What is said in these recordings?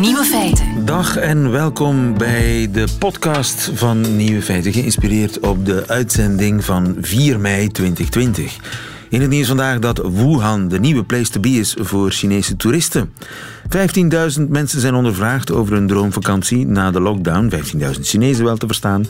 Nieuwe feiten. Dag en welkom bij de podcast van Nieuwe Feiten, geïnspireerd op de uitzending van 4 mei 2020. In het nieuws vandaag dat Wuhan de nieuwe place to be is voor Chinese toeristen. 15.000 mensen zijn ondervraagd over hun droomvakantie na de lockdown. 15.000 Chinezen wel te verstaan.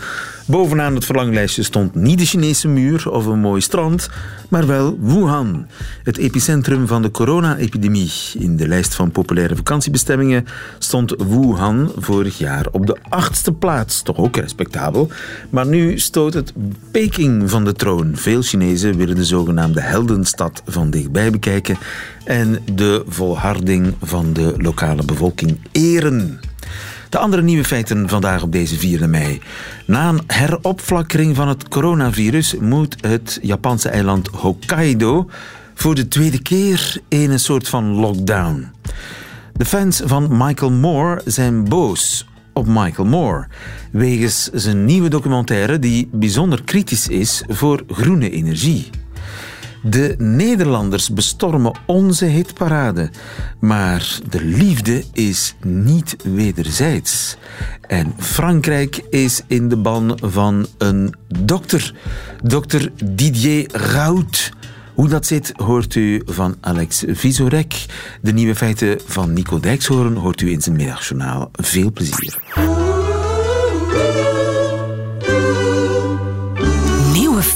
Bovenaan het verlanglijstje stond niet de Chinese muur of een mooi strand, maar wel Wuhan, het epicentrum van de corona-epidemie. In de lijst van populaire vakantiebestemmingen stond Wuhan vorig jaar op de achtste plaats. Toch ook respectabel. Maar nu stoot het Peking van de troon. Veel Chinezen willen de zogenaamde heldenstad van dichtbij bekijken en de volharding van de lokale bevolking eren. De andere nieuwe feiten vandaag op deze 4 mei. Na een heropflakkering van het coronavirus moet het Japanse eiland Hokkaido voor de tweede keer in een soort van lockdown. De fans van Michael Moore zijn boos op Michael Moore wegens zijn nieuwe documentaire die bijzonder kritisch is voor groene energie. De Nederlanders bestormen onze hitparade. Maar de liefde is niet wederzijds. En Frankrijk is in de ban van een dokter. Dokter Didier Raoult. Hoe dat zit, hoort u van Alex Visorek. De nieuwe feiten van Nico Dijkshoorn hoort u in zijn middagjournaal. Veel plezier.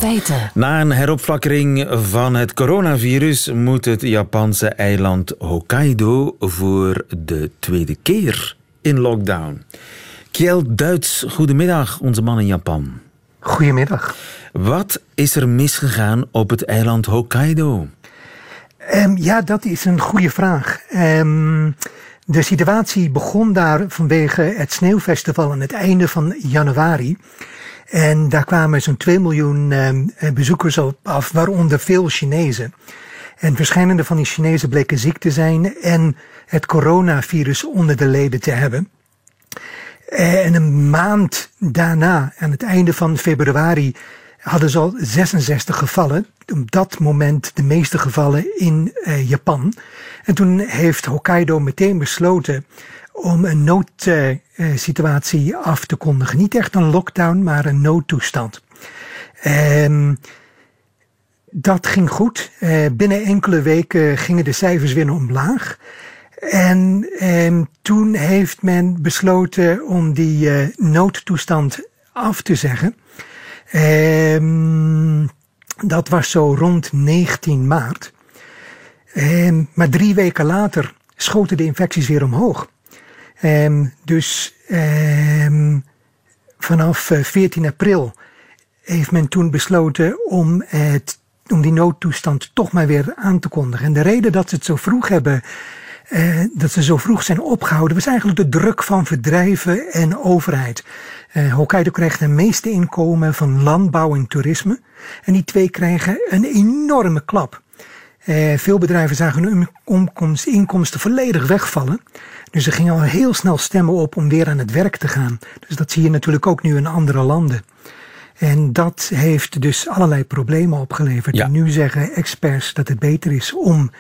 Feiten. Na een heropflakkering van het coronavirus moet het Japanse eiland Hokkaido voor de tweede keer in lockdown. Kjell Duits, goedemiddag, onze man in Japan. Goedemiddag. Wat is er misgegaan op het eiland Hokkaido? Um, ja, dat is een goede vraag. Um, de situatie begon daar vanwege het sneeuwfestival aan het einde van januari. En daar kwamen zo'n 2 miljoen uh, bezoekers op af, waaronder veel Chinezen. En verschillende van die Chinezen bleken ziek te zijn en het coronavirus onder de leden te hebben. En een maand daarna, aan het einde van februari, hadden ze al 66 gevallen. Op dat moment de meeste gevallen in uh, Japan. En toen heeft Hokkaido meteen besloten om een noodsituatie af te kondigen. Niet echt een lockdown, maar een noodtoestand. Um, dat ging goed. Uh, binnen enkele weken gingen de cijfers weer omlaag. En um, toen heeft men besloten om die noodtoestand af te zeggen. Um, dat was zo rond 19 maart. Maar drie weken later schoten de infecties weer omhoog. Um, dus um, vanaf 14 eh, april heeft men toen besloten om, het, om die noodtoestand toch maar weer aan te kondigen. En de reden dat ze het zo vroeg hebben, uh, dat ze zo vroeg zijn opgehouden, was eigenlijk de druk van bedrijven en overheid. Uh, Hokkaido krijgt de meeste inkomen van landbouw en toerisme. En die twee krijgen een enorme klap. Uh, veel bedrijven zagen hun inkomsten volledig wegvallen. Dus er gingen al heel snel stemmen op om weer aan het werk te gaan. Dus dat zie je natuurlijk ook nu in andere landen. En dat heeft dus allerlei problemen opgeleverd. En nu zeggen experts dat het beter is om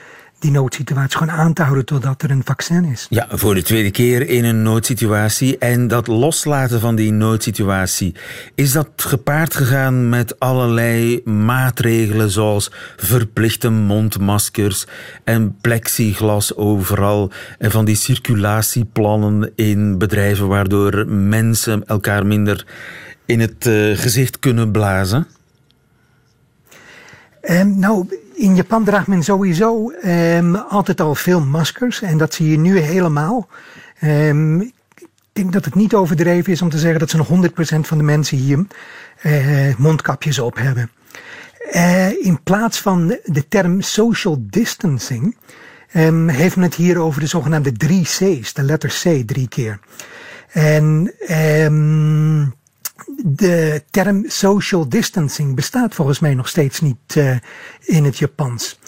die noodsituatie gewoon aan te houden totdat er een vaccin is. Ja, voor de tweede keer in een noodsituatie. En dat loslaten van die noodsituatie, is dat gepaard gegaan met allerlei maatregelen zoals verplichte mondmaskers en plexiglas overal en van die circulatieplannen in bedrijven waardoor mensen elkaar minder in het uh, gezicht kunnen blazen? Um, nou, in Japan draagt men sowieso um, altijd al veel maskers. En dat zie je nu helemaal. Um, ik denk dat het niet overdreven is om te zeggen dat zo'n 100% van de mensen hier uh, mondkapjes op hebben. Uh, in plaats van de term social distancing um, heeft men het hier over de zogenaamde drie C's, de letter C drie keer. En um, de term social distancing bestaat volgens mij nog steeds niet uh, in het Japans.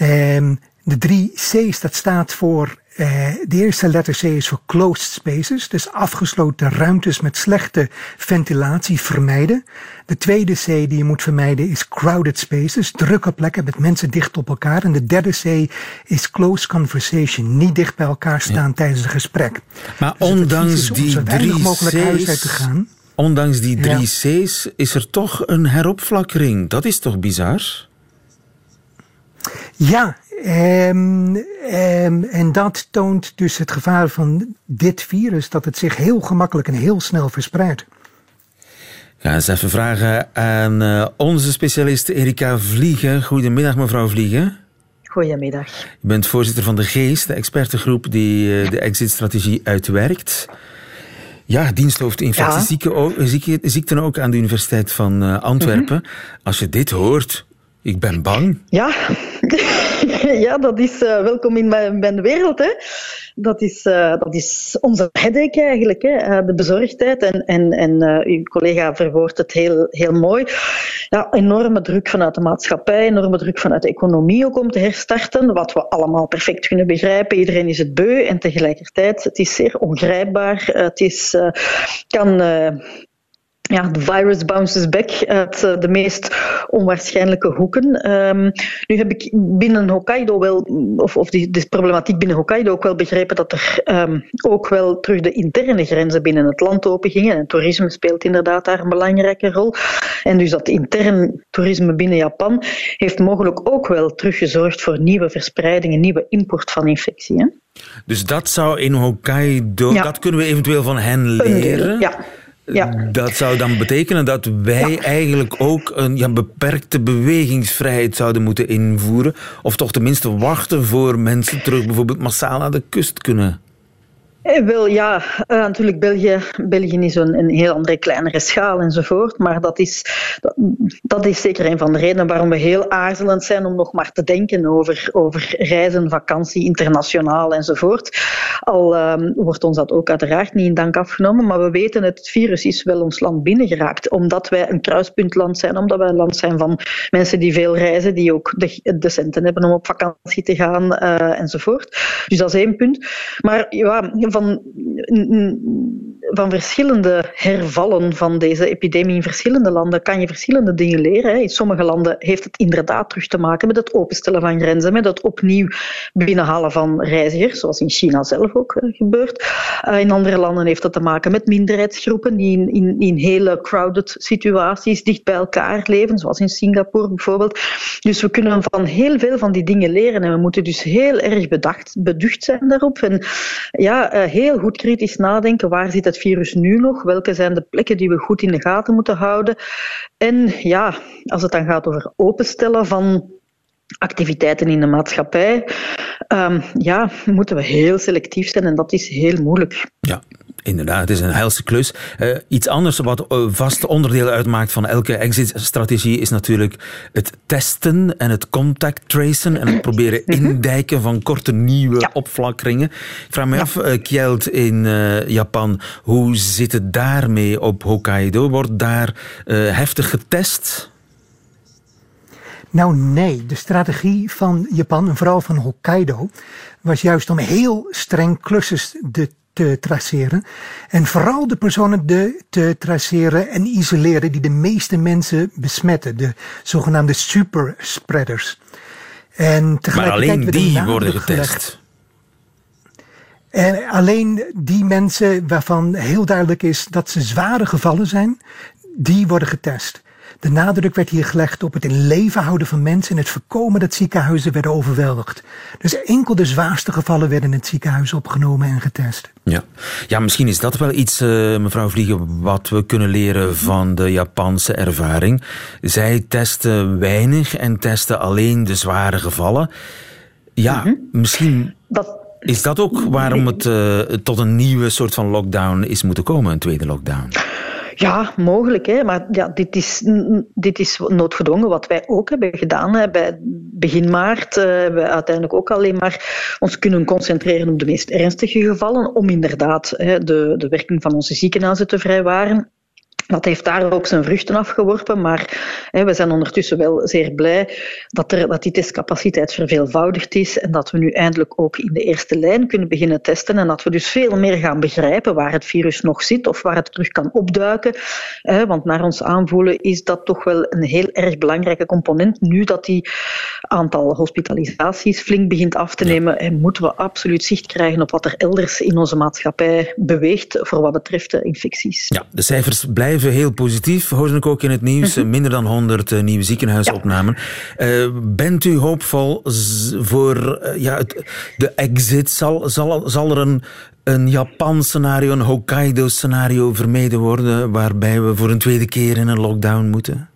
Um, de drie C's, dat staat voor Uh, de eerste letter C is voor closed spaces, dus afgesloten ruimtes met slechte ventilatie vermijden. De tweede C die je moet vermijden is crowded spaces, drukke plekken met mensen dicht op elkaar. En de derde C is close conversation, niet dicht bij elkaar staan ja. tijdens een gesprek. Maar dus ondanks die drie C's, gaan, ondanks die drie ja. C's is er toch een heropflakkering. Dat is toch bizar? Ja, Um, um, en dat toont dus het gevaar van dit virus, dat het zich heel gemakkelijk en heel snel verspreidt. Ik ga eens even vragen aan uh, onze specialist Erika Vliegen. Goedemiddag, mevrouw Vliegen. Goedemiddag. Je bent voorzitter van de GEES, de expertengroep die uh, de exit-strategie uitwerkt. Ja, diensthoofd infectieziekten ook aan de Universiteit van uh, Antwerpen. Mm -hmm. Als je dit hoort, ik ben bang. Ja, ja dat is uh, welkom in mijn, wereld. Hè. Dat, is, uh, dat is onze headache eigenlijk, hè. Uh, de bezorgdheid. En, en, en uw collega verwoordt het heel, heel mooi. Ja, enorme druk vanuit de maatschappij, enorme druk vanuit de economie ook om te herstarten. Wat we allemaal perfect kunnen begrijpen. Iedereen is het beu en tegelijkertijd, het is zeer ongrijpbaar. Het is, kan ja, de virus bounces back uit eh, de meest onwaarschijnlijke hoeken. Um, nu heb ik binnen Hokkaido wel, of, of die, de problematiek binnen Hokkaido ook wel begrepen dat er um, ook wel terug de interne grenzen binnen het land open gingen. En toerisme speelt inderdaad daar een belangrijke rol. En dus dat intern toerisme binnen Japan heeft mogelijk ook wel teruggezorgd voor nieuwe verspreidingen, nieuwe import van infectie. Hè? Dus dat zou in Hokkaido, ja. dat kunnen we eventueel van hen leren? Ja. Ja. Dat zou dan betekenen dat wij ja. eigenlijk ook een ja, beperkte bewegingsvrijheid zouden moeten invoeren. Of toch tenminste wachten voor mensen terug bijvoorbeeld massaal naar de kust kunnen. Eh, wel ja, uh, natuurlijk België, België is een, heel andere kleinere schaal enzovoort. Maar dat is, dat, is zeker een van de redenen waarom we heel aarzelend zijn om nog maar te denken over, over reizen, vakantie, internationaal enzovoort. Al um, wordt ons dat ook uiteraard niet in dank afgenomen. Maar we weten het virus is wel ons land binnengeraakt. Omdat wij een kruispuntland zijn, omdat wij een land zijn van mensen die veel reizen, die ook de, centen hebben om op vakantie te gaan uh, enzovoort. Dus dat is één punt. Maar ja, van, van verschillende hervallen van deze epidemie in verschillende landen kan je verschillende dingen leren. In sommige landen heeft het inderdaad terug te maken met het openstellen van grenzen, met het opnieuw binnenhalen van reizigers, zoals in China zelf ook gebeurt. Uh, in andere landen heeft dat te maken met minderheidsgroepen die in, in, in hele crowded situaties dicht bij elkaar leven, zoals in Singapore bijvoorbeeld. Dus we kunnen van heel veel van die dingen leren en we moeten dus heel erg bedacht, beducht zijn daarop. En ja, uh, heel goed kritisch nadenken. Waar zit het virus nu nog? Welke zijn de plekken die we goed in de gaten moeten houden? En ja, als het dan gaat over openstellen van activiteiten in de maatschappij, um, ja, moeten we heel selectief zijn en dat is heel moeilijk. Ja, Inderdaad, het is een helse klus. Uh, iets anders wat uh, vast onderdeel uitmaakt van elke exit-strategie is natuurlijk het testen en het contact tracen en het proberen mhm. indijken van korte nieuwe ja. opflakkeringen. Ik vraag me ja. af, uh, Kjeld in Japan, hoe zit het daarmee op Hokkaido? Wordt daar heftig getest? Nou nee, de strategie van Japan en vooral van Hokkaido was juist om heel streng klussers de te traceren. En vooral de personen de, te traceren en isoleren die de meeste mensen besmetten. De zogenaamde superspreaders. En maar alleen die worden getest. En alleen die mensen waarvan heel duidelijk is dat ze zware gevallen zijn, die worden getest. De nadruk werd hier gelegd op het in leven houden van mensen en het voorkomen dat ziekenhuizen werden overweldigd. Dus enkel de zwaarste gevallen werden in het ziekenhuis opgenomen en getest. Ja, ja misschien is dat wel iets, uh, mevrouw Vliegen, wat we kunnen leren van de Japanse ervaring. Zij testen weinig en testen alleen de zware gevallen. Ja, mm -hmm. misschien. Dat... Is dat ook waarom het uh, tot een nieuwe soort van lockdown is moeten komen, een tweede lockdown? Ja, mogelijk. Hè. Maar ja, dit, is, dit is noodgedwongen wat wij ook hebben gedaan. Bij begin maart uh, hebben we uiteindelijk ook alleen maar ons kunnen concentreren op de meest ernstige gevallen, om inderdaad hè, de, de werking van onze ziekenhuizen te vrijwaren. Dat heeft daar ook zijn vruchten afgeworpen, maar hè, we zijn ondertussen wel zeer blij dat, er, dat die testcapaciteit verveelvoudigd is en dat we nu eindelijk ook in de eerste lijn kunnen beginnen testen en dat we dus veel meer gaan begrijpen waar het virus nog zit of waar het terug kan opduiken. Hè, want naar ons aanvoelen is dat toch wel een heel erg belangrijke component. Nu dat die aantal hospitalisaties flink begint af te nemen, en moeten we absoluut zicht krijgen op wat er elders in onze maatschappij beweegt voor wat betreft de infecties. Ja, de cijfers blijven heel positief. Ik ook in het nieuws. Mhm. Minder dan 100 eh, nieuwe ziekenhuisopnamen. Uh, bent u hoopvol voor uh, ja, het, de exit? Zal, zal, zal er een, een Japan-scenario, een Hokkaido-scenario vermeden worden waarbij we voor een tweede keer in een lockdown moeten?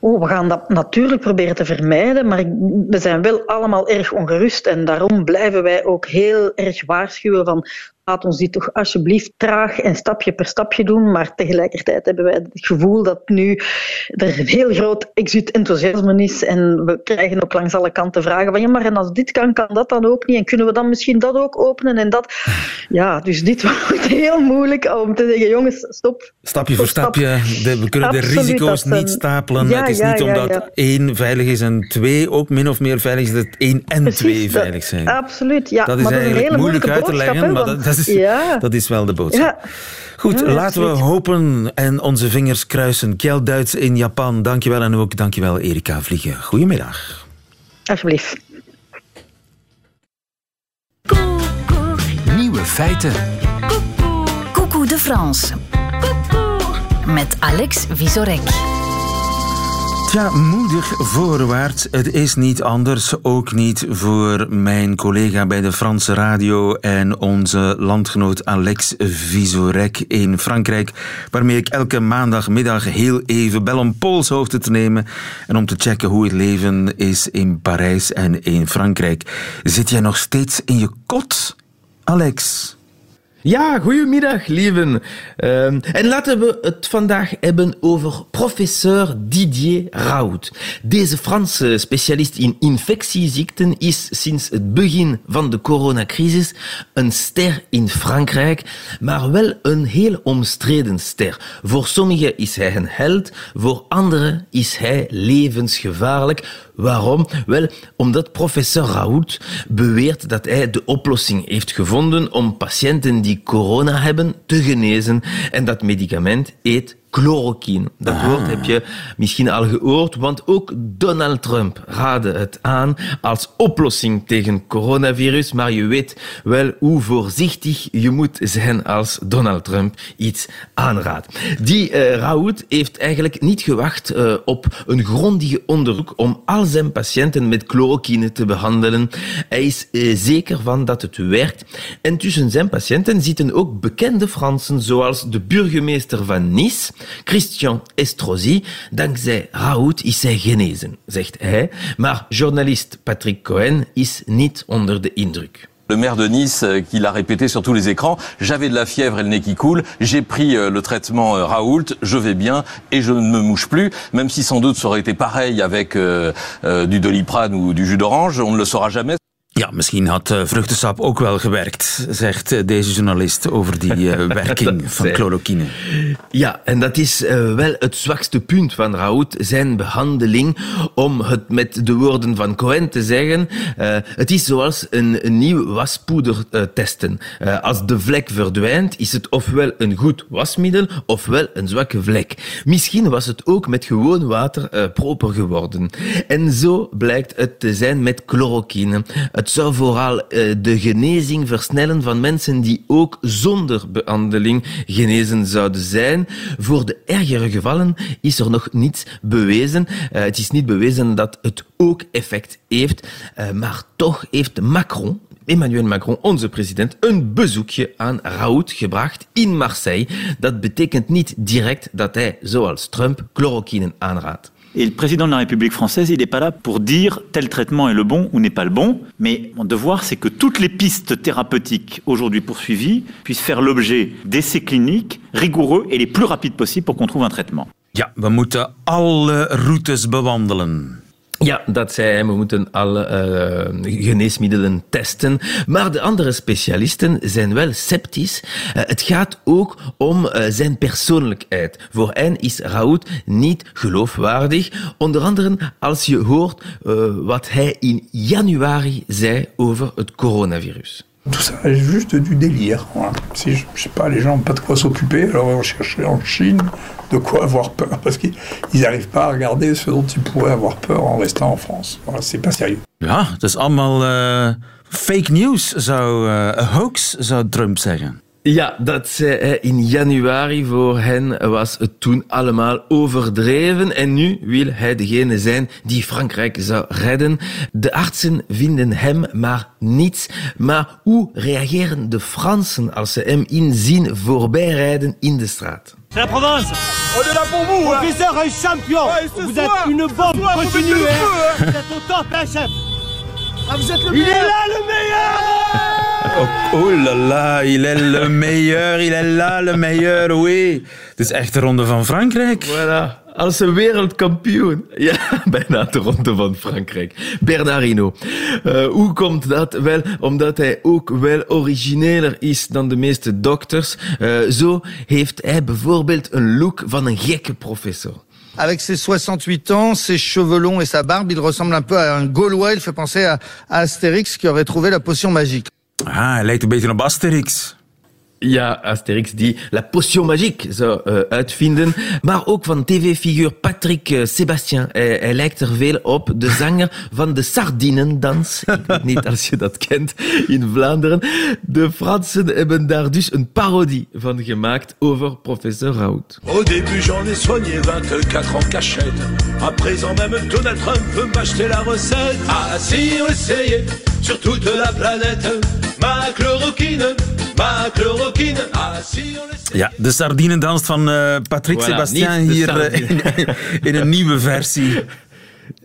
Oh, we gaan dat natuurlijk proberen te vermijden, maar we zijn wel allemaal erg ongerust en daarom blijven wij ook heel erg waarschuwen van laat ons dit toch alsjeblieft traag en stapje per stapje doen. Maar tegelijkertijd hebben wij het gevoel dat nu er een heel groot exit-enthousiasme is. En we krijgen ook langs alle kanten vragen van ja, maar en als dit kan, kan dat dan ook niet? En kunnen we dan misschien dat ook openen en dat? Ja, dus dit wordt heel moeilijk om te zeggen, jongens, stop. Stapje voor stapje. we kunnen de risico's niet stapelen. het is niet omdat één veilig is en twee ook min of meer veilig is, dat één en twee veilig zijn. Absoluut, ja. Dat is eigenlijk moeilijk uit te leggen, maar dat, dat is, ja. dat is wel de boodschap. Ja. Goed, laten we hopen en onze vingers kruisen. Kjell Duits in Japan, dankjewel. En ook dankjewel Erika Vliegen. Goedemiddag. Alsjeblieft. Nieuwe feiten. Coucou de France. Met Alex Visorek. Ja, moedig voorwaarts. Het is niet anders. Ook niet voor mijn collega bij de Franse radio en onze landgenoot Alex Visorek in Frankrijk, waarmee ik elke maandagmiddag heel even bel om polshoogte te nemen en om te checken hoe het leven is in Parijs en in Frankrijk. Zit jij nog steeds in je kot, Alex? Ja, goedemiddag, lieven. Uh, en laten we het vandaag hebben over professeur Didier Raoult. Deze Franse specialist in infectieziekten is sinds het begin van de coronacrisis een ster in Frankrijk, maar wel een heel omstreden ster. Voor sommigen is hij een held, voor anderen is hij levensgevaarlijk. Waarom? Wel, omdat professor Raoult beweert dat hij de oplossing heeft gevonden om patiënten die corona hebben te genezen. En dat medicament eet chloroquine. Dat ah. woord heb je misschien al gehoord, want ook Donald Trump raadde het aan als oplossing tegen coronavirus. Maar je weet wel hoe voorzichtig je moet zijn als Donald Trump iets aanraadt. Die uh, Raoult heeft eigenlijk niet gewacht uh, op een grondige onderzoek om al zijn patiënten met chloroquine te behandelen. Hij is uh, zeker van dat het werkt. En tussen zijn patiënten zitten ook bekende Fransen, zoals de burgemeester van Nice, Christian Estrosi, dankzij Raoult is hij genezen, zegt hij. Maar journalist Patrick Cohen is niet onder de indruk. Le maire de Nice, euh, qui l'a répété sur tous les écrans, j'avais de la fièvre et le nez qui coule, j'ai pris euh, le traitement euh, Raoult, je vais bien et je ne me mouche plus, même si sans doute ça aurait été pareil avec du doliprane ou du jus d'orange, on ne le saura jamais. Ja, misschien had uh, vruchtensap ook wel gewerkt, zegt uh, deze journalist over die uh, werking van chloroquine. Ja, en dat is wel het zwakste punt van Raoult, zijn behandeling, om het met de woorden van Cohen te zeggen. het is zoals een, een nieuw waspoeder testen. als de vlek verdwijnt, is het ofwel een goed wasmiddel, ofwel een zwakke vlek. Misschien was het ook met gewoon water proper geworden. En zo blijkt het te zijn met chloroquine. Het zou vooral uh, de genezing versnellen van mensen die ook zonder behandeling genezen zouden zijn. Voor de ergere gevallen is er nog niets bewezen. Uh, het is niet bewezen dat het ook effect heeft. Uh, maar toch heeft Macron, Emmanuel Macron, onze president, een bezoekje aan Raoult gebracht in Marseille. Dat betekent niet direct dat hij, zoals Trump, chloroquine aanraadt. Et le président de la République française, il n'est pas là pour dire tel traitement est le bon ou n'est pas le bon. Mais mon devoir, c'est que toutes les pistes thérapeutiques aujourd'hui poursuivies puissent faire l'objet d'essais cliniques rigoureux et les plus rapides possibles pour qu'on trouve un traitement. Ja, we moeten alle routes bewandelen. Ja, dat zei hij, we moeten alle uh, geneesmiddelen testen. Maar de andere specialisten zijn wel sceptisch. Uh, het gaat ook om uh, zijn persoonlijkheid. Voor hen is Raoult niet geloofwaardig. Onder andere als je hoort wat hij in januari zei over het coronavirus. Tout ça est juste du délire. Voilà. Si, je, sais pas, les gens n'ont pas de quoi s'occuper, alors on chercher en Chine de quoi avoir peur, parce qu'ils n'arrivent pas à regarder ce dont ils pourraient avoir peur en restant en France. Voilà, c'est pas sérieux. Ja, dat is allemaal uh, fake news, zou uh, hoax, zou Trump zeggen. Ja, dat zei hij in januari. Voor hen was het toen allemaal overdreven. En nu wil hij degene zijn die Frankrijk zou redden. De artsen vinden hem maar niets. Maar hoe reageren de Fransen als ze hem inzien voorbijrijden in de straat? C'est la province On est là pour vous Professeur hein. est champion Vous êtes une bombe vous, hein. vous êtes au top, hein, chef ah, vous êtes le Il meilleur. est là, le meilleur Oh, oh là là, il est le meilleur, il est là le meilleur, oui. Het is echt de ronde van Frankrijk. Voilà. Als een wereldkampioen. Ja, bijna de ronde van Frankrijk. Bernardino. Uh, hoe komt dat? Wel, omdat hij ook wel origineler is dan de meeste dokters. Uh, zo heeft hij bijvoorbeeld een look van een gekke professor. Avec ses 68 ans, ses cheveux longs et sa barbe, il ressemble un peu à un Gaulois. Il fait penser à, à Astérix qui aurait trouvé la potion magique. Ah, hij lijkt een beetje op Asterix. Ja, Asterix die la potion magique zou uh, uitvinden. Maar ook van tv-figuur Patrick uh, Sébastien. Hij, hij, lijkt er veel op. De zanger van de Sardinendans. Ik weet niet als je dat kent in Vlaanderen. De Fransen hebben daar dus een parodie van gemaakt over professeur Raoult. Au début j'en ai soigné 24 en cachette. À présent même Donald Trump veut m'acheter la recette. Ah si on essayait sur toute la planète. Ma chloroquine, ma chloroquine. Ja, de sardinendans van uh, Patrick voilà, Sébastien hier uh, in, in, een nieuwe versie.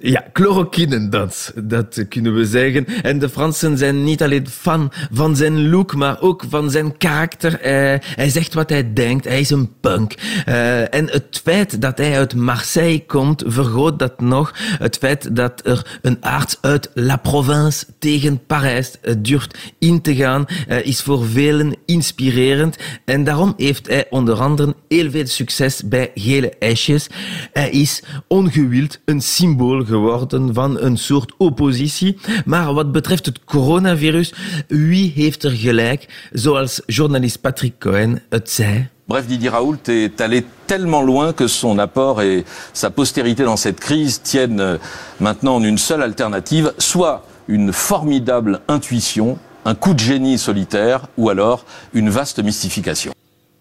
Ja, chloroquinendans, dat kunnen we zeggen. En de Fransen zijn niet alleen fan van zijn look, maar ook van zijn karakter. Uh, hij zegt wat hij denkt, hij is een punk. Uh, en het feit dat hij uit Marseille komt, vergroot dat nog. Het feit dat er een arts uit La Provence tegen Parijs uh, durft in te gaan, is voor velen inspirerend. En daarom heeft hij onder andere heel veel succes bij Gele Ijsjes. Hij is ongewild een symbool geworden van een soort oppositie. Maar wat betreft het coronavirus, wie heeft er gelijk, zoals journalist Patrick Cohen het zei? Bref, Didier Raoult est allé tellement loin que son apport et sa postérité dans cette crise tiennent maintenant en une seule alternative, soit une formidable intuition, un coup de génie solitaire, ou alors une vaste mystification.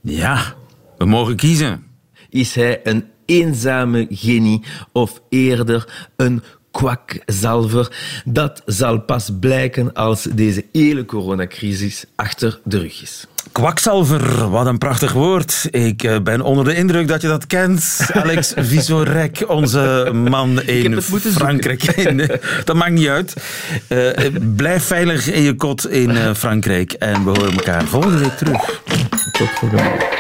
Ja, we mogen kiezen. Is hij een eenzame genie of eerder een kwakzalver. Dat zal pas blijken als deze hele coronacrisis achter de rug is. Kwakzalver, wat een prachtig woord. Ik ben onder de indruk dat je dat kent. Alex Visorek, onze man in Frankrijk. In, dat maakt niet uit. Uh, blijf veilig in je kot in Frankrijk. En we horen elkaar volgende week terug. Tot volgende week.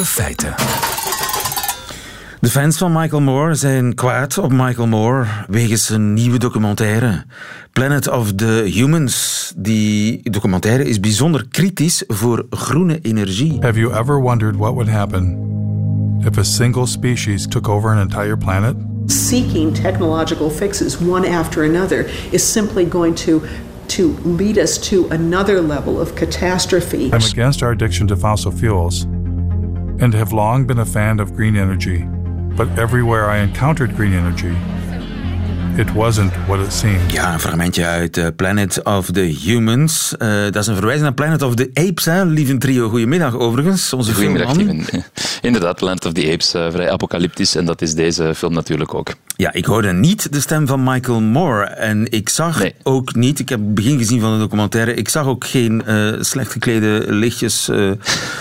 Nieuwe feiten. De fans van Michael Moore zijn kwaad op Michael Moore wegens een nieuwe documentaire. Planet of the Humans. Die documentaire is bijzonder kritisch voor groene energie. Have you ever wondered what would happen if a single species took over an entire planet? Seeking technological fixes one after another is simply going to to lead us to another level of catastrophe. I'm against our addiction to fossil fuels and have long been a fan of green energy. But everywhere I encountered green energy, it wasn't what it seemed. Ja, een fragmentje uit uh, Planet of the Humans. Uh, dat is een verwijzing naar Planet of the Apes, hè? Lieve trio. Goedemiddag, overigens. Onze Goedemiddag. Inderdaad, Planet of the Apes, uh, vrij apocalyptisch. En dat is deze film natuurlijk ook. Ja, ik hoorde niet de stem van Michael Moore. En ik zag Nee. ook niet, ik heb het begin gezien van de documentaire, ik zag ook geen eh, slecht geklede, lichtjes eh,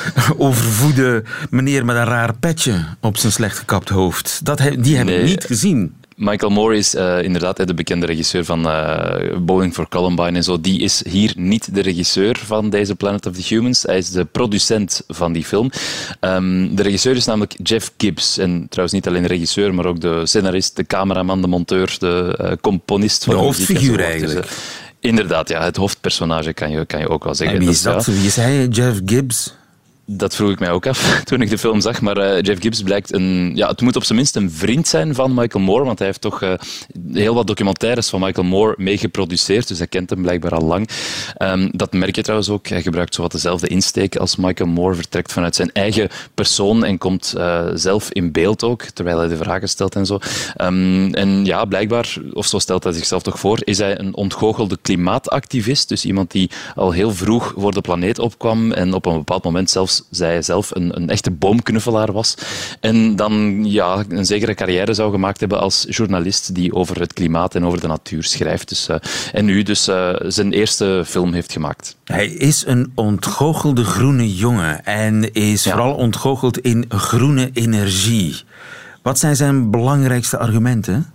overvoede meneer met een raar petje op zijn slecht gekapt hoofd. Dat, he- die heb ik niet gezien. Michael Moore is uh, inderdaad de bekende regisseur van uh, Bowling for Columbine en zo. Die is hier niet de regisseur van deze Planet of the Humans. Hij is de producent van die film. Um, de regisseur is namelijk Jeff Gibbs. En trouwens niet alleen de regisseur, maar ook de scenarist, de cameraman, de monteur, de uh, componist van de hoofdfiguur eigenlijk. Dus, inderdaad, ja, het hoofdpersonage kan je, kan je ook wel zeggen. En wie is dat? Wie is hij, Jeff Gibbs? Dat vroeg ik mij ook af toen ik de film zag. Maar uh, Jeff Gibbs blijkt een. Ja, het moet op zijn minst een vriend zijn van Michael Moore. Want hij heeft toch uh, heel wat documentaires van Michael Moore meegeproduceerd. Dus hij kent hem blijkbaar al lang. Um, dat merk je trouwens ook. Hij gebruikt zowat dezelfde insteek als Michael Moore. Vertrekt vanuit zijn eigen persoon en komt uh, zelf in beeld ook. Terwijl hij de vragen stelt en zo. Um, en ja, blijkbaar, of zo stelt hij zichzelf toch voor, is hij een ontgoochelde klimaatactivist. Dus iemand die al heel vroeg voor de planeet opkwam. En op een bepaald moment zelfs zij zelf een, een, echte boomknuffelaar was. En dan ja, een zekere carrière zou gemaakt hebben als journalist die over het klimaat en over de natuur schrijft. Dus, uh, en nu dus uh, zijn eerste film heeft gemaakt. Hij is een ontgoochelde groene jongen en is ja. vooral ontgoocheld in groene energie. Wat zijn zijn belangrijkste argumenten?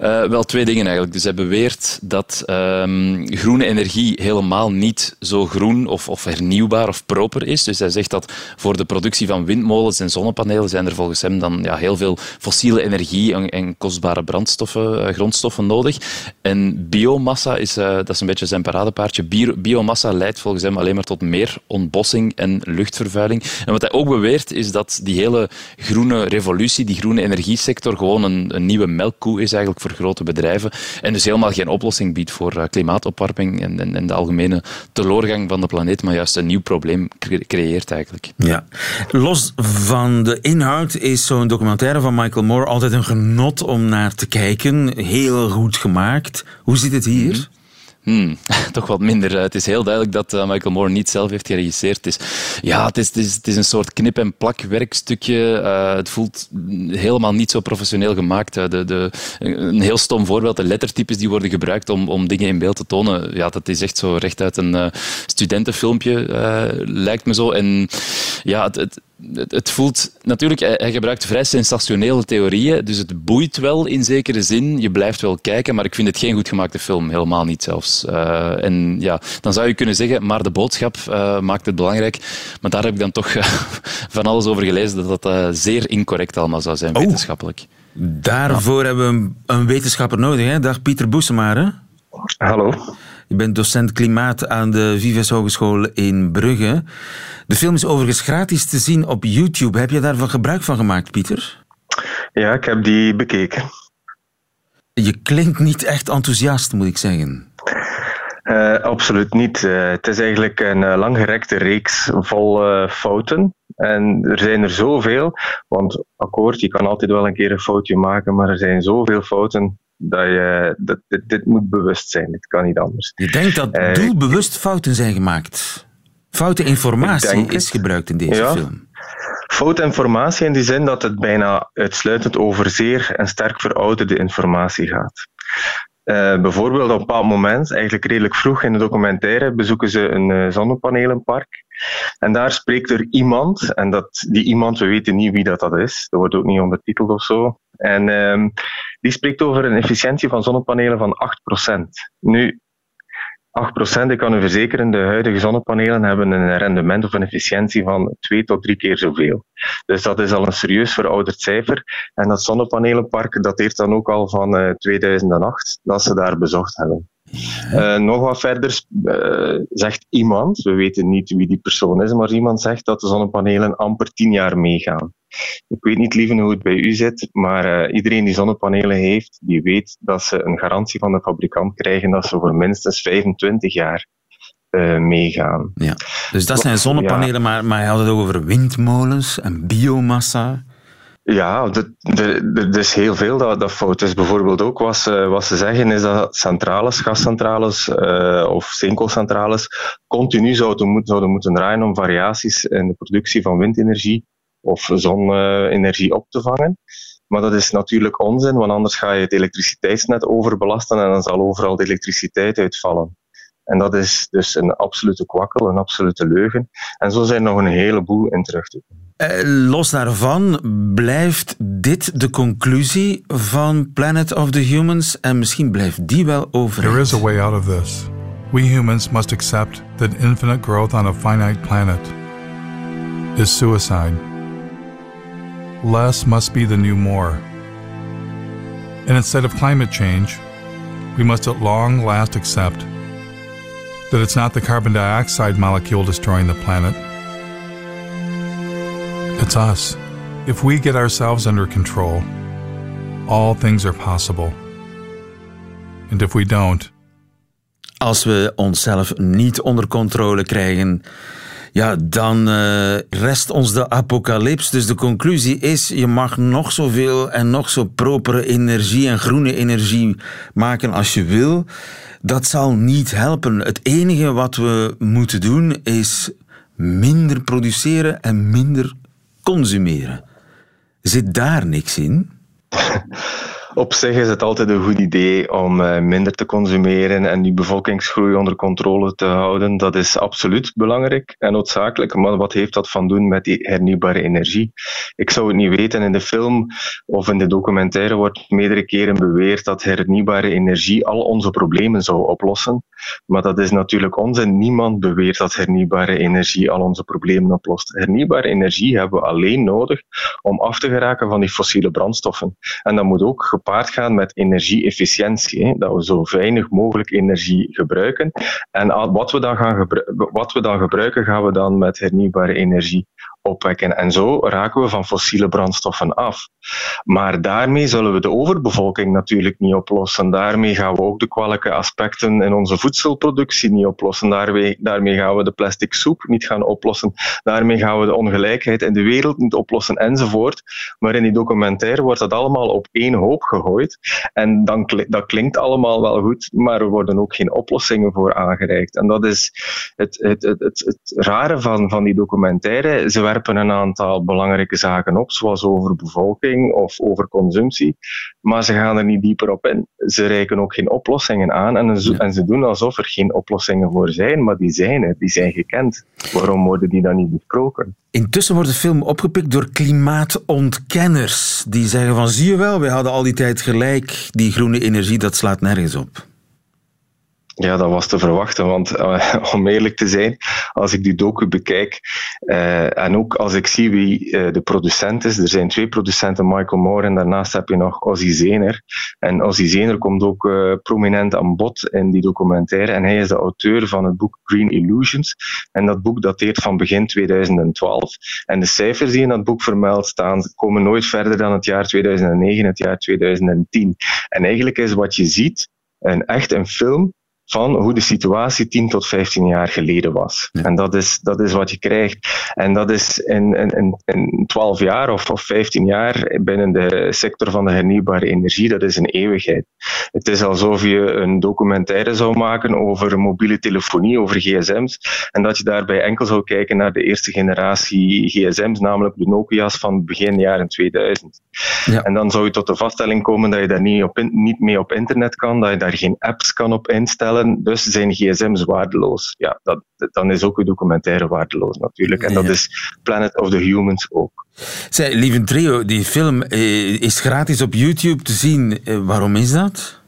Uh, wel twee dingen eigenlijk. Dus hij beweert dat um, groene energie helemaal niet zo groen of, of, hernieuwbaar of proper is. Dus hij zegt dat voor de productie van windmolens en zonnepanelen zijn er volgens hem dan ja, heel veel fossiele energie en, en kostbare brandstoffen, uh, grondstoffen nodig. En biomassa is, uh, dat is een beetje zijn paradepaardje. Bio, biomassa leidt volgens hem alleen maar tot meer ontbossing en luchtvervuiling. En wat hij ook beweert is dat die hele groene revolutie, die groene energiesector, gewoon een, een nieuwe melkkoe is eigenlijk voor grote bedrijven en dus helemaal geen oplossing biedt voor uh, klimaatopwarming en, en, en, de algemene teloorgang van de planeet, maar juist een nieuw probleem cre creëert eigenlijk. Ja. Los van de inhoud is zo'n documentaire van Michael Moore altijd een genot om naar te kijken. Heel goed gemaakt. Hoe zit het hier? Mm -hmm. Hmm, toch wat minder. Het is heel duidelijk dat uh, Michael Moore niet zelf heeft geregisseerd. Is, ja, het is, is, een soort knip- en plakwerkstukje. Uh, het voelt helemaal niet zo professioneel gemaakt. Uh, de, de, een heel stom voorbeeld, de lettertypes die worden gebruikt om, om dingen in beeld te tonen. Ja, dat is echt zo recht uit een studentenfilmpje, lijkt me zo. En ja, het het voelt natuurlijk, hij gebruikt vrij sensationele theorieën, dus het boeit wel in zekere zin. Je blijft wel kijken, maar ik vind het geen goed gemaakte film, helemaal niet zelfs. Uh, en ja, dan zou je kunnen zeggen, maar de boodschap uh, maakt het belangrijk. Maar daar heb ik dan toch uh, van alles over gelezen dat dat zeer incorrect allemaal zou zijn, oh, wetenschappelijk. Daarvoor ja. hebben we een, een, wetenschapper nodig, hè? Dag Pieter Boesemare. Hallo. Je bent docent klimaat aan de Vives Hogeschool in Brugge. De film is overigens gratis te zien op YouTube. Heb je daarvan gebruik van gemaakt, Pieter? Ja, ik heb die bekeken. Je klinkt niet echt enthousiast, moet ik zeggen. Uh, absoluut niet. Uh, het is eigenlijk een uh, langgerekte reeks vol fouten. En er zijn er zoveel, want akkoord, je kan altijd wel een keer een foutje maken, maar er zijn zoveel fouten dat je, dat, dit, dit moet bewust zijn. Dit kan niet anders. Je denkt dat doelbewust fouten zijn gemaakt? Foute informatie is gebruikt in deze ja. film. Foute informatie in die zin dat het bijna uitsluitend over zeer en sterk verouderde informatie gaat. Uh, bijvoorbeeld op een bepaald moment, eigenlijk redelijk vroeg in de documentaire, bezoeken ze een uh, zonnepanelenpark. En daar spreekt er iemand, en dat, die iemand, we weten niet wie dat, dat is, dat wordt ook niet ondertiteld of zo. En uh, die spreekt over een efficiëntie van zonnepanelen van 8%. Nu, 8%, ik kan u verzekeren, de huidige zonnepanelen hebben een rendement of een efficiëntie van twee tot drie keer zoveel. Dus dat is al een serieus verouderd cijfer. En dat zonnepanelenpark dateert dan ook al van uh, 2008, dat ze daar bezocht hebben. Uh, nog wat verder uh, zegt iemand, we weten niet wie die persoon is, maar iemand zegt dat de zonnepanelen amper tien jaar meegaan. Ik weet niet, lieve, hoe het bij u zit, maar uh, iedereen die zonnepanelen heeft, die weet dat ze een garantie van de fabrikant krijgen dat ze voor minstens 25 jaar uh, meegaan. Ja. Dus dat zijn zonnepanelen, ja. maar, maar hij had het ook over windmolens en biomassa. Ja, er is heel veel dat, dat fout is. Bijvoorbeeld ook wat ze, wat ze zeggen is dat centrales, gascentrales uh, of steenkoolcentrales continu zouden, moet, zouden moeten draaien om variaties in de productie van windenergie of zonne-energie op te vangen. Maar dat is natuurlijk onzin, want anders ga je het elektriciteitsnet overbelasten en dan zal overal de elektriciteit uitvallen. En dat is dus een absolute kwakkel, een absolute leugen. En zo zijn er nog een heleboel in terug te Eh, los daarvan, blijft dit de conclusie van Planet of the Humans? En misschien blijft die wel over. There is a way out of this. We humans must accept that infinite growth on a finite planet is suicide. Less must be the new more. And instead of climate change, we must at long last accept that it's not the carbon dioxide molecule destroying the planet. It's us. If we get ourselves under control, all things are possible. And if we don't, Als we onszelf niet onder controle krijgen, ja, dan uh, rest ons de apocalyps. Dus de conclusie is: je mag nog zoveel en nog zo propere energie en groene energie maken als je wil. Dat zal niet helpen. Het enige wat we moeten doen is minder produceren en minder consumeren. Zit daar niks in? Op zich is het altijd een goed idee om uh, minder te consumeren en die bevolkingsgroei onder controle te houden. Dat is absoluut belangrijk en noodzakelijk. Maar wat heeft dat van doen met die hernieuwbare energie? Ik zou het niet weten. In de film of in de documentaire wordt meerdere keren beweerd dat hernieuwbare energie al onze problemen zou oplossen. Maar dat is natuurlijk onzin. Niemand beweert dat hernieuwbare energie al onze problemen oplost. Hernieuwbare energie hebben we alleen nodig om af te geraken van die fossiele brandstoffen. En dat moet ook gepaard gaan met energie-efficiëntie. Dat we zo weinig mogelijk energie gebruiken. En wat we, dan gaan wat we dan gebruiken, gaan we dan met hernieuwbare energie opwekken. En zo raken we van fossiele brandstoffen af. Maar daarmee zullen we de overbevolking natuurlijk niet oplossen. Daarmee gaan we ook de kwalijke aspecten in onze voedselproductie niet oplossen. Daarmee, gaan we de plastic soep niet gaan oplossen. Daarmee gaan we de ongelijkheid in de wereld niet oplossen, enzovoort. Maar in die documentaire wordt dat allemaal op één hoop gegooid. En dan, dat klinkt allemaal wel goed, maar er worden ook geen oplossingen voor aangereikt. En dat is het, het, het, het, het rare van, van die documentaire. Ze werpen een aantal belangrijke zaken op, zoals over bevolking of over consumptie, maar ze gaan er niet dieper op in. Ze reiken ook geen oplossingen aan en ze, en ze doen alsof er geen oplossingen voor zijn, maar die zijn er, die zijn gekend. Waarom worden die dan niet besproken? Intussen wordt de film opgepikt door klimaatontkenners. Die zeggen van, zie je wel, we hadden al die tijd gelijk, die groene energie, dat slaat nergens op. Ja, dat was te verwachten, want uh, om eerlijk te zijn, als ik die docu bekijk uh, en ook als ik zie wie uh, de producent is, er zijn twee producenten, Michael Moore en daarnaast heb je nog Ozzy Zener. En Ozzy Zener komt ook prominent aan bod in die documentaire en hij is de auteur van het boek Green Illusions. En dat boek dateert van begin 2012. En de cijfers die in dat boek vermeld staan, komen nooit verder dan het jaar 2009, het jaar 2010. En eigenlijk is wat je ziet, een, echt een film van hoe de situatie 10 tot 15 jaar geleden was. En dat is, dat is wat je krijgt. En dat is in, in, in 12 jaar of, of 15 jaar binnen de sector van de hernieuwbare energie, dat is een eeuwigheid. Het is alsof je een documentaire zou maken over mobiele telefonie, over gsm's, en dat je daarbij enkel zou kijken naar de eerste generatie gsm's, namelijk de Nokia's van begin jaren 2000. Ja. En dan zou je tot de vaststelling komen dat je daar niet, op, niet mee op internet kan, dat je daar geen apps kan op instellen, dus zijn gsm's waardeloos. Ja, dat, dan is ook uw documentaire waardeloos natuurlijk. En dat is Planet of the Humans ook. Zij, lieve trio, die film eh, is gratis op YouTube te zien. Eh, waarom is dat?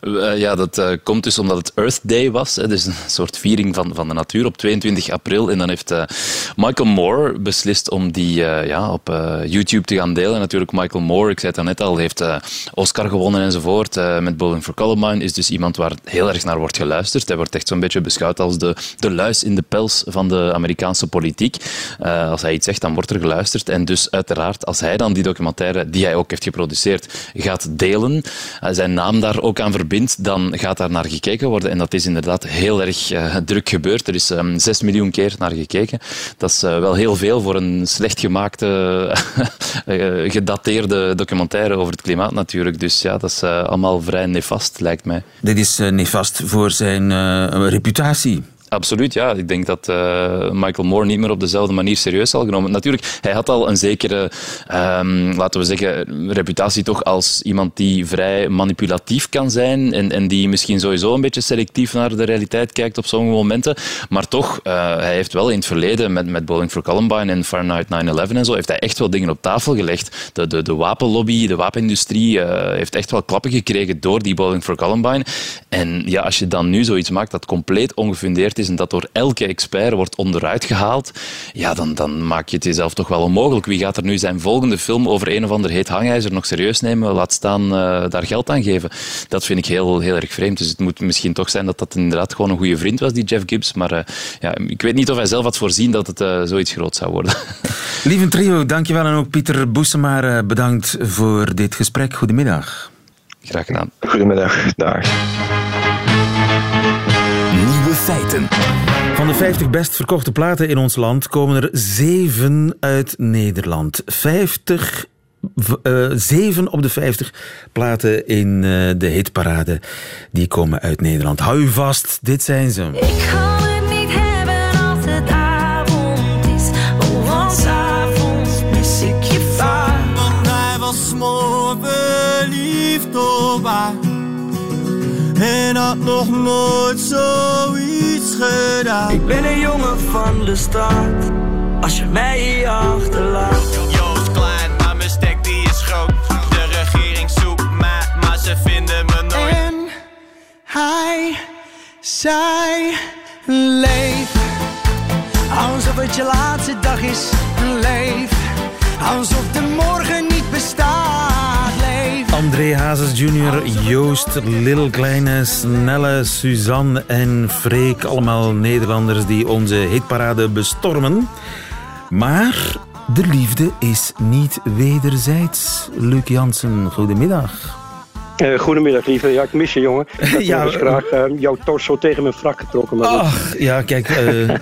Uh, ja, dat uh, komt dus omdat het Earth Day was. Dus een soort viering van, van de natuur op 22 april. En dan heeft uh, Michael Moore beslist om die ja, op YouTube te gaan delen. Natuurlijk, Michael Moore, ik zei het net al, heeft Oscar gewonnen enzovoort. met Bowling for Columbine is dus iemand waar heel erg naar wordt geluisterd. Hij wordt echt zo'n beetje beschouwd als de, de luis in de pels van de Amerikaanse politiek. als hij iets zegt, dan wordt er geluisterd. En dus uiteraard, als hij dan die documentaire, die hij ook heeft geproduceerd, gaat delen, zijn naam daar ook aan verbindt, dan gaat daar naar gekeken worden. En dat is inderdaad heel erg uh, druk gebeurd. Er is um, ehm, 6 miljoen keer naar gekeken. Dat is uh, wel heel veel voor een slecht gemaakte, uh, gedateerde documentaire over het klimaat natuurlijk. Dus ja, dat is allemaal vrij nefast, lijkt mij. Dit is nefast voor zijn reputatie. Absoluut, ja. Ik denk dat uh, Michael Moore niet meer op dezelfde manier serieus zal genomen. Natuurlijk, hij had al een zekere, um, laten we zeggen, reputatie toch als iemand die vrij manipulatief kan zijn en, en die misschien sowieso een beetje selectief naar de realiteit kijkt op sommige momenten. Maar toch, uh, hij heeft wel in het verleden met, met Bowling for Columbine en Fahrenheit 9-11 en zo, heeft hij echt wel dingen op tafel gelegd. De, de, de wapenlobby, de wapenindustrie uh, heeft echt wel klappen gekregen door die Bowling for Columbine. En ja, als je dan nu zoiets maakt dat compleet ongefundeerd is en dat door elke expert wordt onderuit gehaald, ja, dan, dan maak je het jezelf toch wel onmogelijk. Wie gaat er nu zijn volgende film over een of ander heet hangijzer nog serieus nemen? Laat staan uh, daar geld aan geven. Dat vind ik heel, heel erg vreemd. Dus het moet misschien toch zijn dat dat inderdaad gewoon een goede vriend was, die Jeff Gibbs. Maar uh, ja, ik weet niet of hij zelf had voorzien dat het uh, zoiets groot zou worden. Lieve trio, dankjewel. En ook Pieter Boesemaar, bedankt voor dit gesprek. Goedemiddag. Graag gedaan. Goedemiddag. Dag. Feiten. Van de 50 best verkochte platen in ons land komen er 7 uit Nederland. 50 uh, 7 op de 50 platen in uh, de hitparade die komen uit Nederland. Hou u vast, dit zijn ze. En had nog nooit zoiets gedaan. Ik ben een jongen van de stad. Als je mij hier achterlaat. Joost klein, maar mijn stek die is groot. De regering zoekt mij, maar ze vinden me nooit. En hij zei: Leef. Alsof het je laatste dag is. Leef. Alsof de morgen niet bestaat. André Hazes Jr., Joost, Lil Kleine, Snelle, Suzanne en Freek. Allemaal Nederlanders die onze hitparade bestormen. Maar de liefde is niet wederzijds. Luc Jansen, goedemiddag. Uh, goedemiddag, lieve. Ja, ik mis je, jongen. Ik Ja, ja, graag uh, jouw torso tegen mijn frak getrokken. Maar. Ach, ja, kijk, uh,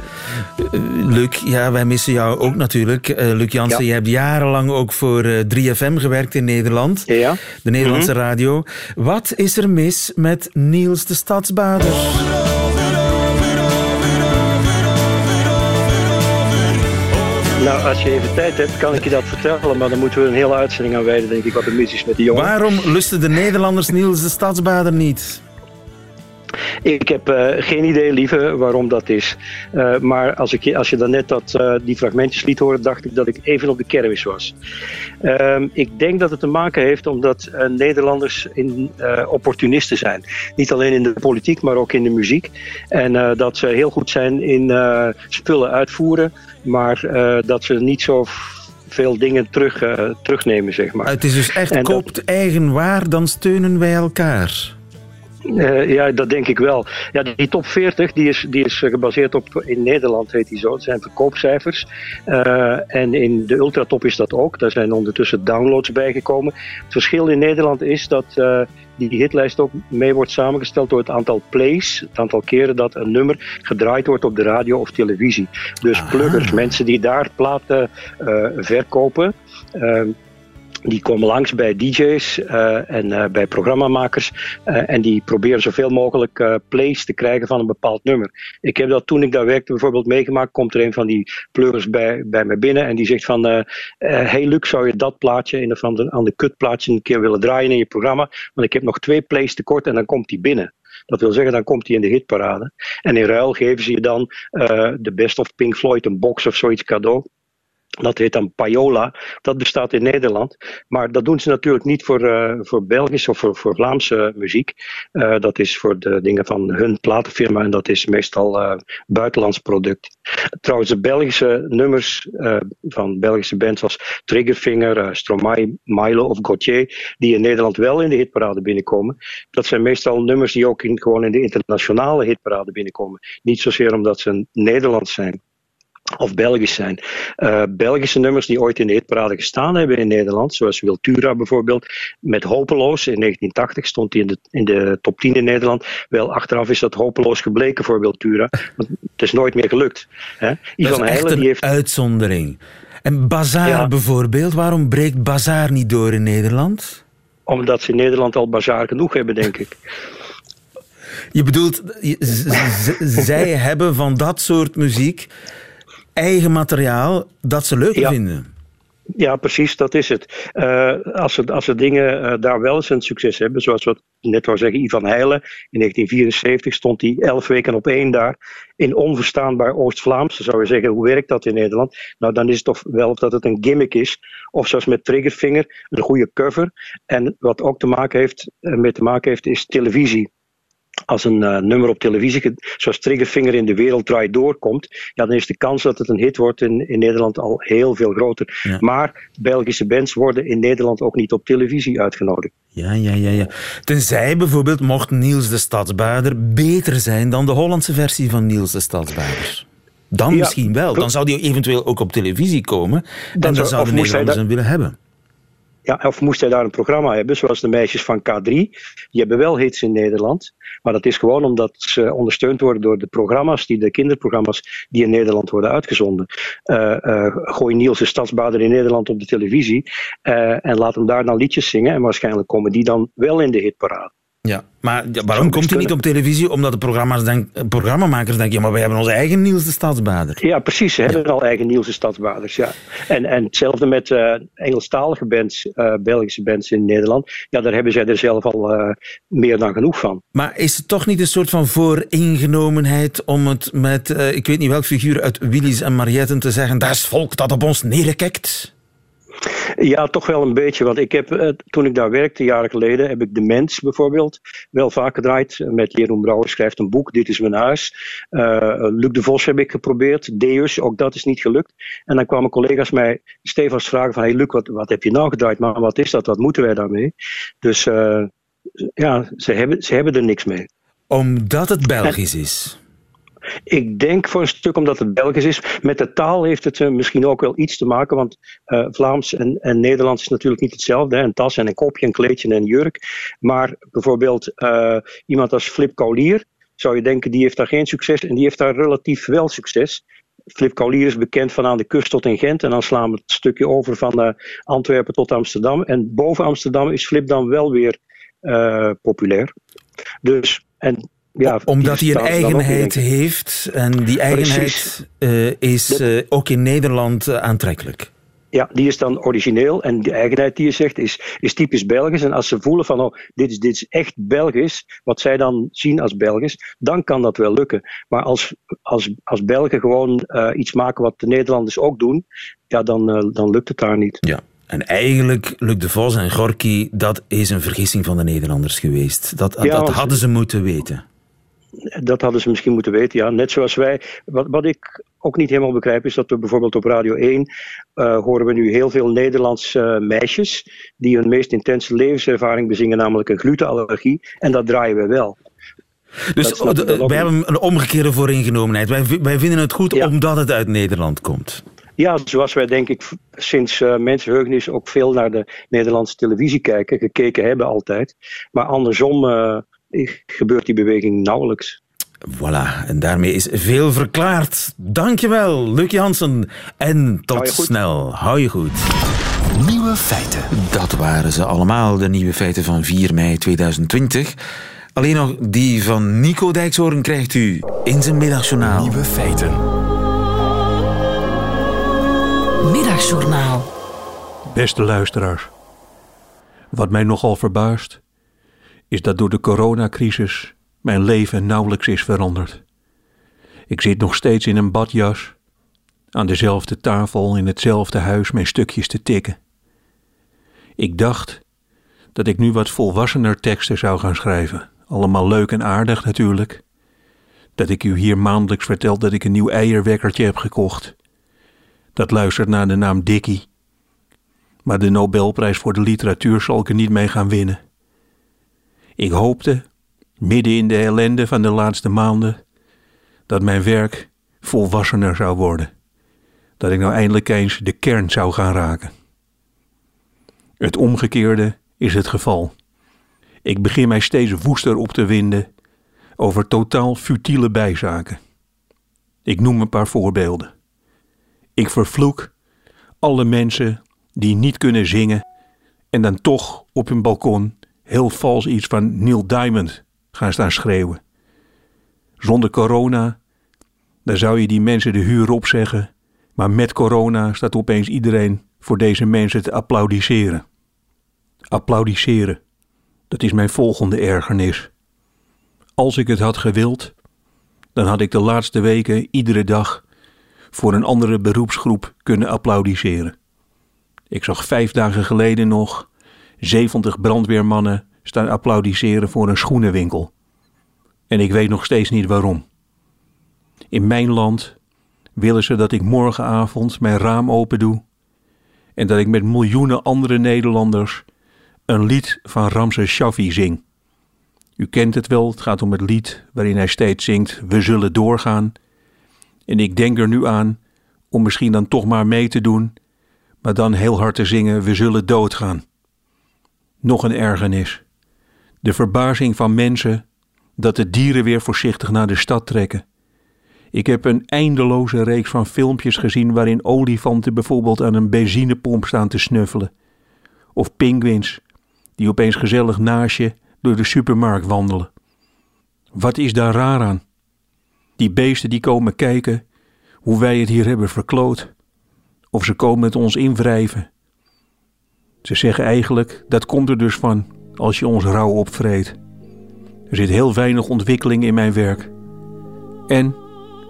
Luc, ja, wij missen jou ook natuurlijk. Luc Jansen, Ja. je hebt jarenlang ook voor uh, 3FM gewerkt in Nederland. Ja. De Nederlandse Mhm. radio. Wat is er mis met Niels de Stadsbader? Nou, als je even tijd hebt, kan ik je dat vertellen. Maar dan moeten we een hele uitzending aan wijden, denk ik, wat er mis is met die jongen. Waarom lusten de Nederlanders Niels de Stadsbader niet? Ik heb eh, geen idee, lieve, waarom dat is. Eh, maar als, ik, je- als je daarnet dat, eh, die fragmentjes liet horen, dacht ik dat ik even op de kermis was. Ehm, ik denk dat het te maken heeft omdat Nederlanders in, opportunisten zijn. Niet alleen in de politiek, maar ook in de muziek. En dat ze heel goed zijn in spullen uitvoeren, maar eh, dat ze niet zo veel dingen terug, eh, terugnemen, zeg maar. Het is dus echt En dat- koopt eigen waar, dan steunen wij elkaar. Eh, ja, dat denk ik wel. Ja, die top 40 die is, die is eh, gebaseerd op, in Nederland heet die zo, het zijn verkoopcijfers. Eh, en in de ultratop is dat ook. Daar zijn ondertussen downloads bijgekomen. Het verschil in Nederland is dat die hitlijst ook mee wordt samengesteld door het aantal plays, het aantal keren dat een nummer gedraaid wordt op de radio of televisie. Dus pluggers, mensen die daar platen verkopen. Die komen langs bij DJ's eh, en eh, bij programmamakers eh, en die proberen zoveel mogelijk plays te krijgen van een bepaald nummer. Ik heb dat toen ik daar werkte bijvoorbeeld meegemaakt, komt er een van die pluggers bij, bij me binnen en die zegt van, hey Luc, zou je dat plaatje, een of ander, ander kutplaatje een keer willen draaien in je programma? Want ik heb nog twee plays tekort en dan komt die binnen. Dat wil zeggen, dan komt hij in de hitparade. En in ruil geven ze je dan de Best of Pink Floyd, een box of zoiets cadeau. Dat heet dan Payola. Dat bestaat in Nederland. Maar dat doen ze natuurlijk niet voor, eh, voor Belgische of voor, voor Vlaamse muziek. Eh, dat is voor de dingen van hun platenfirma en dat is meestal eh buitenlands product. Trouwens, de Belgische nummers van Belgische bands als Triggerfinger, Stromae, Milo of Gauthier, die in Nederland wel in de hitparade binnenkomen, dat zijn meestal nummers die ook in, gewoon in de internationale hitparade binnenkomen. Niet zozeer omdat ze Nederlands zijn of Belgisch zijn. Eh, Belgische nummers die ooit in de hitparade gestaan hebben in Nederland, zoals Wiltura bijvoorbeeld, met Hopeloos in 1980 stond hij in de, in de top 10 in Nederland. Wel, achteraf is dat hopeloos gebleken voor Wiltura, want het is nooit meer gelukt. Hè? Dat Ivan is echt Heijlen een die heeft uitzondering. En Bazaar Ja. bijvoorbeeld, waarom breekt Bazaar niet door in Nederland? omdat ze in Nederland al bazaar genoeg hebben, denk ik. Je bedoelt, zij hebben van dat soort muziek eigen materiaal dat ze leuker Ja. vinden. Ja, precies, dat is het. Eh, als, ze, als ze dingen eh, daar wel eens een succes hebben, zoals wat net wou zeggen, Ivan Heijlen. In 1974 stond hij elf weken op één daar in onverstaanbaar Oost-Vlaams. Dan zou je zeggen, hoe werkt dat in Nederland? Nou, dan is het toch wel of dat het een gimmick is, of zoals met Triggerfinger, een goede cover. En wat ook te maken heeft, eh, mee te maken heeft, is televisie als een eh, nummer op televisie, zoals Triggerfinger in de wereld draait doorkomt, ja, dan is de kans dat het een hit wordt in, in Nederland al heel veel groter. Maar Belgische bands worden in Nederland ook niet op televisie uitgenodigd. Ja, ja, ja, ja. Tenzij bijvoorbeeld mocht Niels de Stadsbaarder beter zijn dan de Hollandse versie van Niels de Stadsbaarder. Dan Ja, misschien wel. Dan zou die eventueel ook op televisie komen. en dan zou- zouden of moest hij Nederlanders dat- hem willen hebben. Ja, of moest hij daar een programma hebben, zoals de meisjes van K3. Die hebben wel hits in Nederland. Maar dat is gewoon omdat ze ondersteund worden door de programma's, die, de kinderprogramma's die in Nederland worden uitgezonden. Eh, gooi Niels de Stadsbader in Nederland op de televisie eh, en laat hem daar dan liedjes zingen. En waarschijnlijk komen die dan wel in de hitparade. Ja, maar ja, waarom komt hij niet op televisie? Omdat de programma's denk, eh, programmamakers denken, ja, maar wij hebben onze eigen Niels de Stadsbader. Ja, precies. Ze hebben al eigen Nielse stadsbaders. Ja. En, en hetzelfde met eh Engelstalige bands, eh, Belgische bands in Nederland. Ja, daar hebben zij er zelf al meer dan genoeg van. Maar is het toch niet een soort van vooringenomenheid om het met, ik weet niet welk figuur uit Willys en Marietten te zeggen, daar is volk dat op ons neerkijkt? Ja, toch wel een beetje. Want ik heb, eh, toen ik daar werkte, jaren geleden, heb ik De Mens bijvoorbeeld wel vaak gedraaid. Met Jeroen Brouwer schrijft een boek, Dit is mijn huis. Eh, Luc de Vos heb ik geprobeerd. Deus, ook dat is niet gelukt. En dan kwamen collega's mij stevast vragen van, hey Luc, wat, wat heb je nou gedraaid? Maar wat is dat? Wat moeten wij daarmee? Dus eh, ja, ze hebben, ze hebben er niks mee. Omdat het Belgisch is. Ik denk voor een stuk omdat het Belgisch is. Met de taal heeft het eh, misschien ook wel iets te maken, want eh, Vlaams en, en Nederlands is natuurlijk niet hetzelfde. Een tas en een kopje, een kleedje en een jurk. Maar bijvoorbeeld eh, iemand als Flip Kaulier, zou je denken, die heeft daar geen succes en die heeft daar relatief wel succes. Flip Kaulier is bekend van aan de kust tot in Gent en dan slaan we het stukje over van Antwerpen tot Amsterdam. En boven Amsterdam is Flip dan wel weer populair. Dus, en ja, Omdat hij een eigenheid heeft en die eigenheid eh, is eh, ook in Nederland eh, aantrekkelijk. Ja, die is dan origineel en die eigenheid die je zegt is, is typisch Belgisch. En als ze voelen van, oh, dit is, dit is echt Belgisch, wat zij dan zien als Belgisch, dan kan dat wel lukken. Maar als, als, als Belgen gewoon iets maken wat de Nederlanders ook doen, ja, dan, dan lukt het daar niet. Ja. En eigenlijk, Luc de Vos en Gorky, dat is een vergissing van de Nederlanders geweest. Dat, Ja, dat hadden ze moeten weten. Dat hadden ze misschien moeten weten, ja. Net zoals wij. Wat, wat ik ook niet helemaal begrijp, is dat we bijvoorbeeld op Radio 1 eh, horen we nu heel veel Nederlandse eh, meisjes die hun meest intense levenservaring bezingen, namelijk een glutenallergie. En dat draaien we wel. Dus niet. hebben een omgekeerde vooringenomenheid. Wij, wij vinden het goed omdat het uit Nederland komt. Ja, zoals wij denk ik sinds eh mensenheugenis ook veel naar de Nederlandse televisie kijken, gekeken hebben altijd. Maar andersom gebeurt die beweging nauwelijks. Voilà, en daarmee is veel verklaard. Dankjewel, Luc Jansen. En tot Hou snel. Hou je goed. Nieuwe feiten. Dat waren ze allemaal, de nieuwe feiten van 4 mei 2020. Alleen nog die van Nico Dijkshoorn krijgt u in zijn middagjournaal. Nieuwe feiten. Middagjournaal. Beste luisteraars, wat mij nogal verbaast, is dat door de coronacrisis mijn leven nauwelijks is veranderd. Ik zit nog steeds in een badjas, aan dezelfde tafel in hetzelfde huis mijn stukjes te tikken. Ik dacht dat ik nu wat volwassener teksten zou gaan schrijven, allemaal leuk en aardig natuurlijk. Dat ik u hier maandelijks vertel dat ik een nieuw eierwekkertje heb gekocht. Dat luistert naar de naam Dickie. Maar de Nobelprijs voor de literatuur zal ik er niet mee gaan winnen. Ik hoopte, midden in de ellende van de laatste maanden, dat mijn werk volwassener zou worden. Dat ik nou eindelijk eens de kern zou gaan raken. Het omgekeerde is het geval. Ik begin mij steeds woester op te winden over totaal futiele bijzaken. Ik noem een paar voorbeelden. Ik vervloek alle mensen die niet kunnen zingen en dan toch op hun balkon heel vals iets van Neil Diamond gaan staan schreeuwen. Zonder corona, dan zou je die mensen de huur opzeggen. Maar met corona staat opeens iedereen voor deze mensen te applaudisseren. Applaudisseren, dat is mijn volgende ergernis. Als ik het had gewild, dan had ik de laatste weken iedere dag voor een andere beroepsgroep kunnen applaudisseren. Ik zag vijf dagen geleden nog 70 brandweermannen staan applaudisseren voor een schoenenwinkel. En ik weet nog steeds niet waarom. In mijn land willen ze dat ik morgenavond mijn raam open doe en dat ik met miljoenen andere Nederlanders een lied van Ramses Shaffi zing. U kent het wel, het gaat om het lied waarin hij steeds zingt: We zullen doorgaan. En ik denk er nu aan om misschien dan toch maar mee te doen, maar dan heel hard te zingen: We zullen doodgaan. Nog een ergernis. De verbazing van mensen dat de dieren weer voorzichtig naar de stad trekken. Ik heb een eindeloze reeks van filmpjes gezien waarin olifanten bijvoorbeeld aan een benzinepomp staan te snuffelen. Of pinguïns die opeens gezellig naast je door de supermarkt wandelen. Wat is daar raar aan? Die beesten die komen kijken hoe wij het hier hebben verkloot. Of ze komen met ons invrijven. Ze zeggen eigenlijk, dat komt er dus van als je ons rauw opvreet. Er zit heel weinig ontwikkeling in mijn werk. En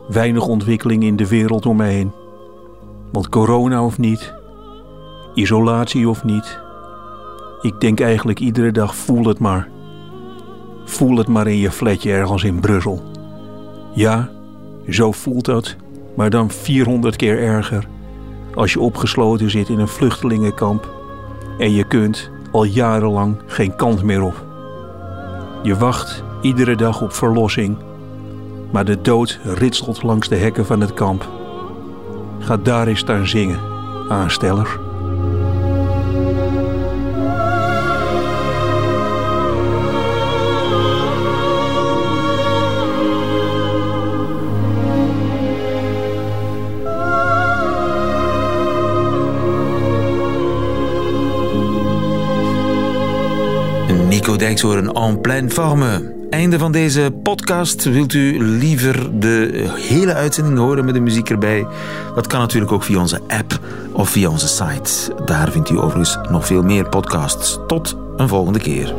weinig ontwikkeling in de wereld om mij heen. Want corona of niet, isolatie of niet, ik denk eigenlijk iedere dag voel het maar. Voel het maar in je flatje ergens in Brussel. Ja, zo voelt dat, maar dan 400 keer erger als je opgesloten zit in een vluchtelingenkamp en je kunt al jarenlang geen kant meer op. Je wacht iedere dag op verlossing, maar de dood ritselt langs de hekken van het kamp. Ga daar eens staan zingen, aansteller. Nico Dijkshoorn en pleine forme. Einde van deze podcast. Wilt u liever de hele uitzending horen met de muziek erbij? Dat kan natuurlijk ook via onze app of via onze site. Daar vindt u overigens nog veel meer podcasts. Tot een volgende keer.